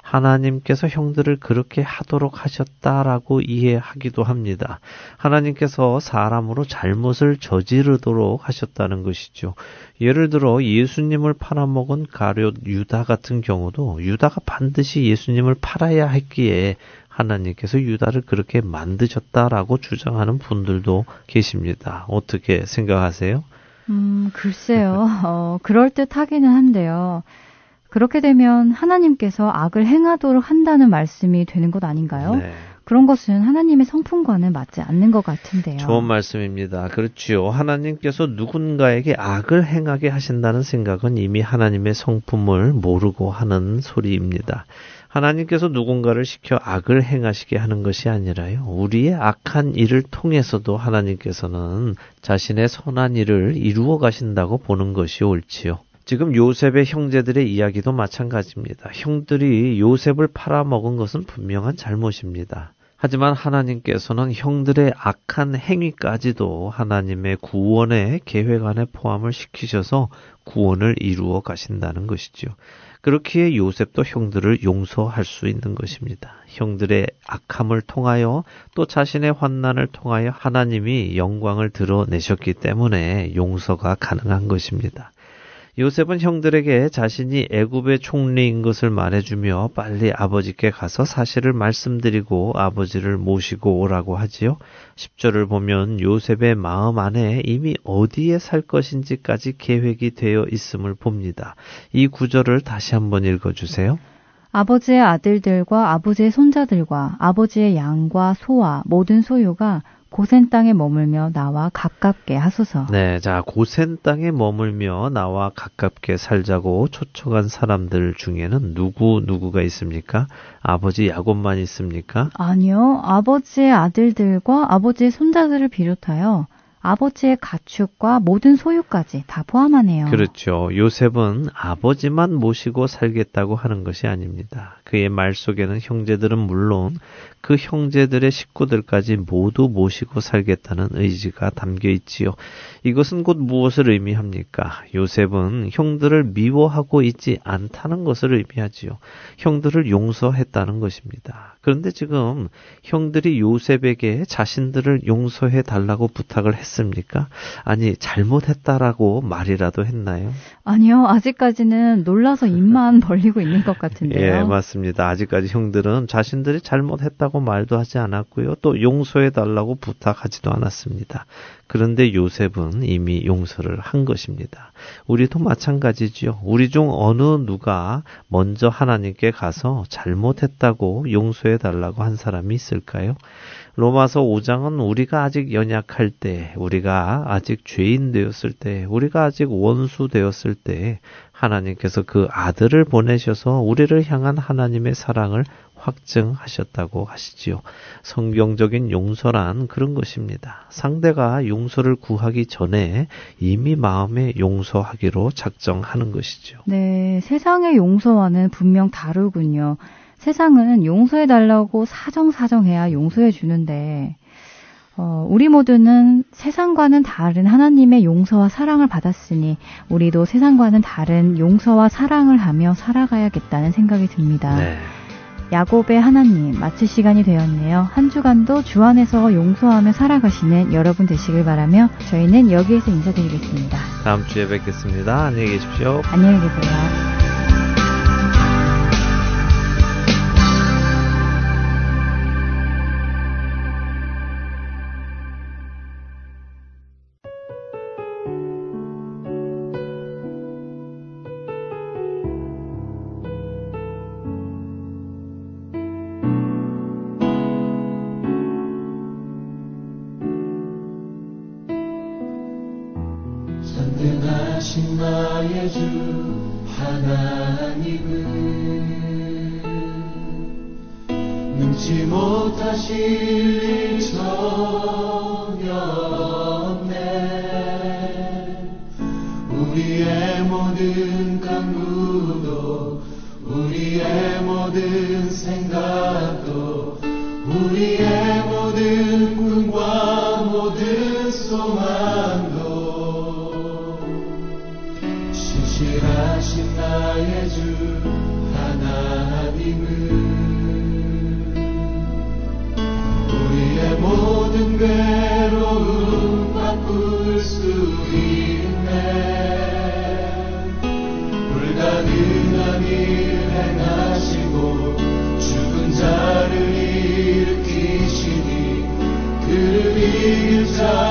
하나님께서 형들을 그렇게 하도록 하셨다라고 이해하기도 합니다. 하나님께서 사람으로 잘못을 저지르도록 하셨다는 것이죠. 예를 들어 예수님을 팔아먹은 가룟 유다 같은 경우도 유다가 반드시 예수님을 팔아야 했기에 하나님께서 유다를 그렇게 만드셨다라고 주장하는 분들도 계십니다. 어떻게 생각하세요? 음, 글쎄요. 어, 그럴듯 하기는 한데요. 그렇게 되면 하나님께서 악을 행하도록 한다는 말씀이 되는 것 아닌가요? 네. 그런 것은 하나님의 성품과는 맞지 않는 것 같은데요. 좋은 말씀입니다. 그렇지요. 하나님께서 누군가에게 악을 행하게 하신다는 생각은 이미 하나님의 성품을 모르고 하는 소리입니다. 하나님께서 누군가를 시켜 악을 행하시게 하는 것이 아니라요. 우리의 악한 일을 통해서도 하나님께서는 자신의 선한 일을 이루어 가신다고 보는 것이 옳지요. 지금 요셉의 형제들의 이야기도 마찬가지입니다. 형들이 요셉을 팔아먹은 것은 분명한 잘못입니다. 하지만 하나님께서는 형들의 악한 행위까지도 하나님의 구원의 계획 안에 포함을 시키셔서 구원을 이루어 가신다는 것이죠. 그렇기에 요셉도 형들을 용서할 수 있는 것입니다. 형들의 악함을 통하여 또 자신의 환난을 통하여 하나님이 영광을 드러내셨기 때문에 용서가 가능한 것입니다. 요셉은 형들에게 자신이 애굽의 총리인 것을 말해주며 빨리 아버지께 가서 사실을 말씀드리고 아버지를 모시고 오라고 하지요. 10절을 보면 요셉의 마음 안에 이미 어디에 살 것인지까지 계획이 되어 있음을 봅니다. 이 구절을 다시 한번 읽어주세요. 아버지의 아들들과 아버지의 손자들과 아버지의 양과 소와 모든 소유가 고센 땅에 머물며 나와 가깝게 하소서. 네, 자, 고센 땅에 머물며 나와 가깝게 살자고 초청한 사람들 중에는 누구 누구가 있습니까? 아버지 야곱만 있습니까? 아니요. 아버지의 아들들과 아버지의 손자들을 비롯하여 아버지의 가축과 모든 소유까지 다 포함하네요. 그렇죠. 요셉은 아버지만 모시고 살겠다고 하는 것이 아닙니다. 그의 말 속에는 형제들은 물론 그 형제들의 식구들까지 모두 모시고 살겠다는 의지가 담겨 있지요. 이것은 곧 무엇을 의미합니까? 요셉은 형들을 미워하고 있지 않다는 것을 의미하지요. 형들을 용서했다는 것입니다. 그런데 지금 형들이 요셉에게 자신들을 용서해 달라고 부탁을 했습니까? 아니, 잘못했다라고 말이라도 했나요? 아니요. 아직까지는 놀라서 입만 벌리고 있는 것 같은데요. 예, 맞습니다. 아직까지 형들은 자신들이 잘못했다고 말도 하지 않았고요. 또 용서해 달라고 부탁하지도 않았습니다. 그런데 요셉은 이미 용서를 한 것입니다. 우리도 마찬가지지요. 우리 중 어느 누가 먼저 하나님께 가서 잘못했다고 용서해 달라고 한 사람이 있을까요? 로마서 5장은 우리가 아직 연약할 때, 우리가 아직 죄인 되었을 때, 우리가 아직 원수 되었을 때, 하나님께서 그 아들을 보내셔서 우리를 향한 하나님의 사랑을 확증하셨다고 하시지요. 성경적인 용서란 그런 것입니다. 상대가 용서를 구하기 전에 이미 마음에 용서하기로 작정하는 것이죠. 네, 세상의 용서와는 분명 다르군요. 세상은 용서해 달라고 사정사정해야 용서해 주는데 어, 우리 모두는 세상과는 다른 하나님의 용서와 사랑을 받았으니 우리도 세상과는 다른 용서와 사랑을 하며 살아가야겠다는 생각이 듭니다. 네. 야곱의 하나님 마칠 시간이 되었네요. 한 주간도 주 안에서 용서하며 살아가시는 여러분 되시길 바라며 저희는 여기에서 인사드리겠습니다. 다음 주에 뵙겠습니다. 안녕히 계십시오. 안녕히 계세요. 우리의 모든 강구도 우리의 모든 생각도 우리의 모든 꿈과 모든 소망 이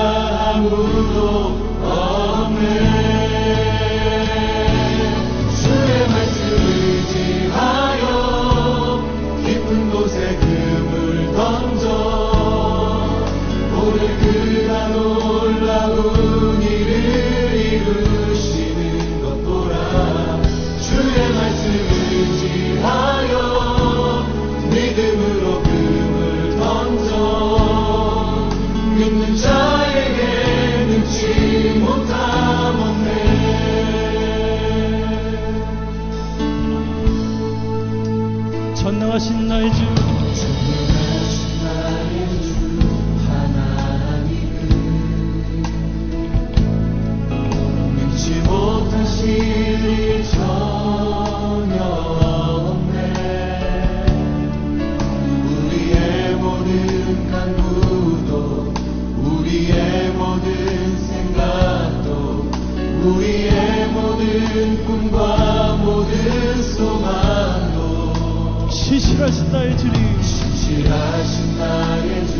나의 주님 신실하신 나의 주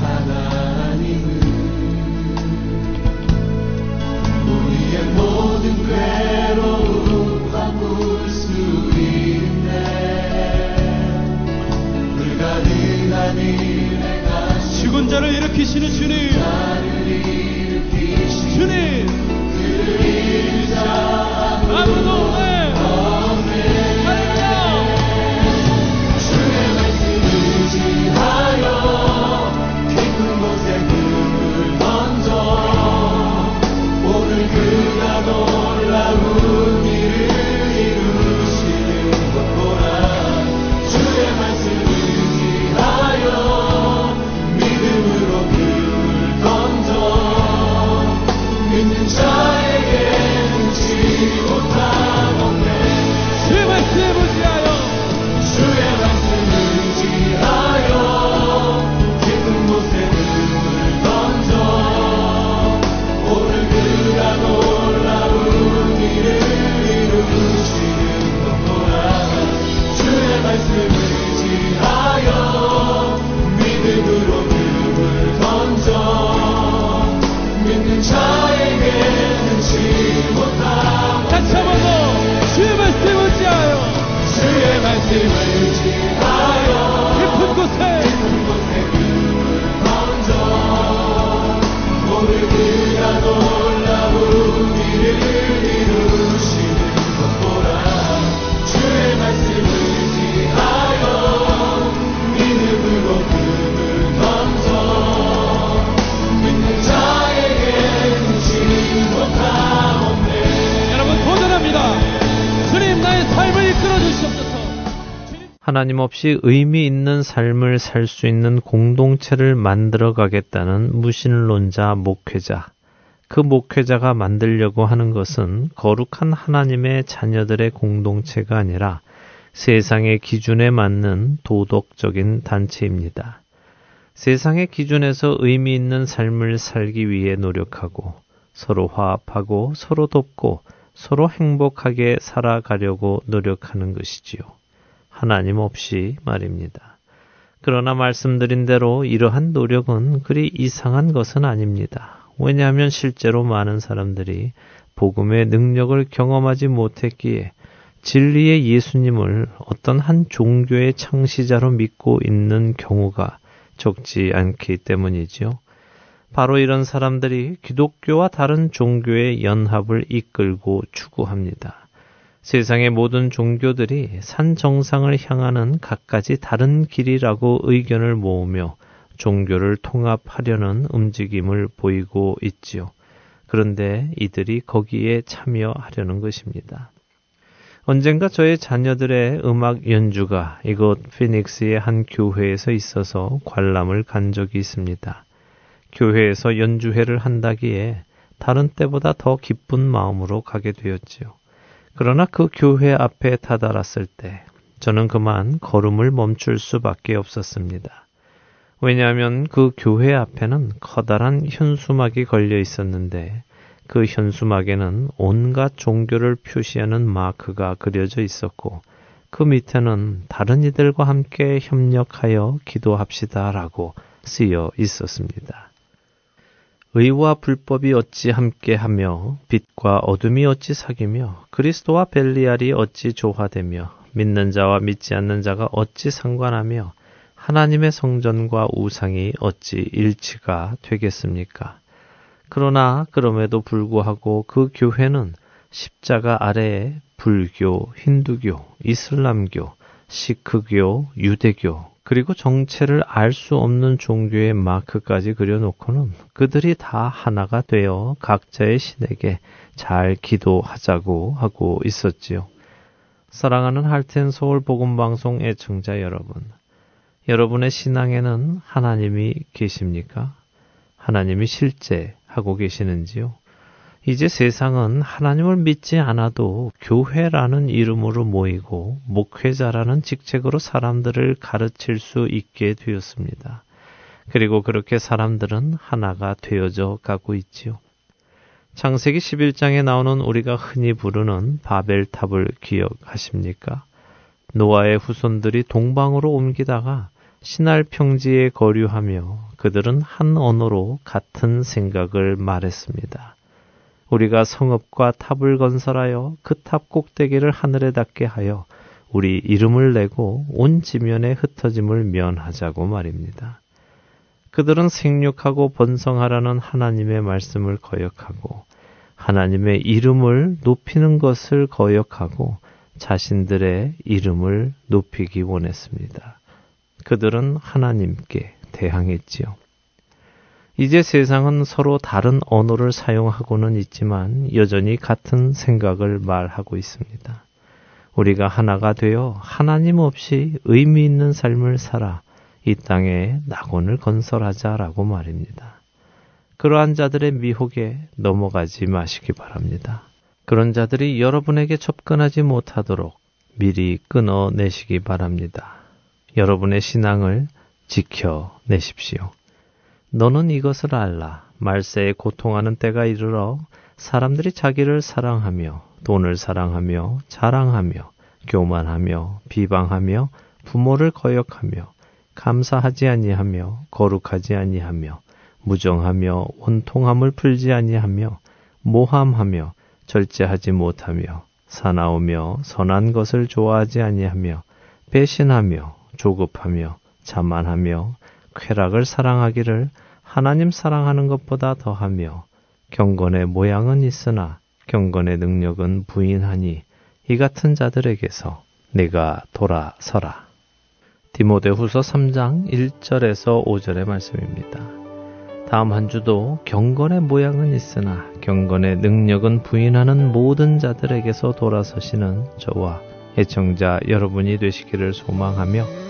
하나님은 우리의 모든 괴로움 바꿀 수 있네. 불가능한 일 행하시 죽은 자를 일으키시는 주님 하나님 없이 의미 있는 삶을 살 수 있는 공동체를 만들어 가겠다는 무신론자 목회자. 그 목회자가 만들려고 하는 것은 거룩한 하나님의 자녀들의 공동체가 아니라 세상의 기준에 맞는 도덕적인 단체입니다. 세상의 기준에서 의미 있는 삶을 살기 위해 노력하고 서로 화합하고 서로 돕고 서로 행복하게 살아가려고 노력하는 것이지요. 하나님 없이 말입니다. 그러나 말씀드린 대로 이러한 노력은 그리 이상한 것은 아닙니다. 왜냐하면 실제로 많은 사람들이 복음의 능력을 경험하지 못했기에 진리의 예수님을 어떤 한 종교의 창시자로 믿고 있는 경우가 적지 않기 때문이지요. 바로 이런 사람들이 기독교와 다른 종교의 연합을 이끌고 추구합니다. 세상의 모든 종교들이 산 정상을 향하는 각가지 다른 길이라고 의견을 모으며 종교를 통합하려는 움직임을 보이고 있지요. 그런데 이들이 거기에 참여하려는 것입니다. 언젠가 저의 자녀들의 음악 연주가 이곳 피닉스의 한 교회에서 있어서 관람을 간 적이 있습니다. 교회에서 연주회를 한다기에 다른 때보다 더 기쁜 마음으로 가게 되었지요. 그러나 그 교회 앞에 다다랐을 때 저는 그만 걸음을 멈출 수밖에 없었습니다. 왜냐하면 그 교회 앞에는 커다란 현수막이 걸려 있었는데 그 현수막에는 온갖 종교를 표시하는 마크가 그려져 있었고 그 밑에는 다른 이들과 함께 협력하여 기도합시다라고 쓰여 있었습니다. 의와 불법이 어찌 함께하며 빛과 어둠이 어찌 사귀며 그리스도와 벨리알이 어찌 조화되며 믿는 자와 믿지 않는 자가 어찌 상관하며 하나님의 성전과 우상이 어찌 일치가 되겠습니까? 그러나 그럼에도 불구하고 그 교회는 십자가 아래에 불교, 힌두교, 이슬람교, 시크교, 유대교, 그리고 정체를 알 수 없는 종교의 마크까지 그려놓고는 그들이 다 하나가 되어 각자의 신에게 잘 기도하자고 하고 있었지요. 사랑하는 할텐 서울 복음 방송 애청자 여러분, 여러분의 신앙에는 하나님이 계십니까? 하나님이 실제 하고 계시는지요? 이제 세상은 하나님을 믿지 않아도 교회라는 이름으로 모이고 목회자라는 직책으로 사람들을 가르칠 수 있게 되었습니다. 그리고 그렇게 사람들은 하나가 되어져 가고 있지요. 창세기 11장에 나오는 우리가 흔히 부르는 바벨탑을 기억하십니까? 노아의 후손들이 동방으로 옮기다가 시날 평지에 거류하며 그들은 한 언어로 같은 생각을 말했습니다. 우리가 성읍과 탑을 건설하여 그 탑 꼭대기를 하늘에 닿게 하여 우리 이름을 내고 온 지면에 흩어짐을 면하자고 말입니다. 그들은 생육하고 번성하라는 하나님의 말씀을 거역하고 하나님의 이름을 높이는 것을 거역하고 자신들의 이름을 높이기 원했습니다. 그들은 하나님께 대항했지요. 이제 세상은 서로 다른 언어를 사용하고는 있지만 여전히 같은 생각을 말하고 있습니다. 우리가 하나가 되어 하나님 없이 의미 있는 삶을 살아 이 땅에 낙원을 건설하자라고 말입니다. 그러한 자들의 미혹에 넘어가지 마시기 바랍니다. 그런 자들이 여러분에게 접근하지 못하도록 미리 끊어내시기 바랍니다. 여러분의 신앙을 지켜내십시오. 너는 이것을 알라. 말세에 고통하는 때가 이르러 사람들이 자기를 사랑하며 돈을 사랑하며 자랑하며 교만하며 비방하며 부모를 거역하며 감사하지 아니하며 거룩하지 아니하며 무정하며 원통함을 풀지 아니하며 모함하며 절제하지 못하며 사나우며 선한 것을 좋아하지 아니하며 배신하며 조급하며 자만하며 쾌락을 사랑하기를 하나님 사랑하는 것보다 더하며 경건의 모양은 있으나 경건의 능력은 부인하니 이 같은 자들에게서 내가 돌아서라. 디모데후서 3장 1절에서 5절의 말씀입니다. 다음 한 주도 경건의 모양은 있으나 경건의 능력은 부인하는 모든 자들에게서 돌아서시는 저와 애청자 여러분이 되시기를 소망하며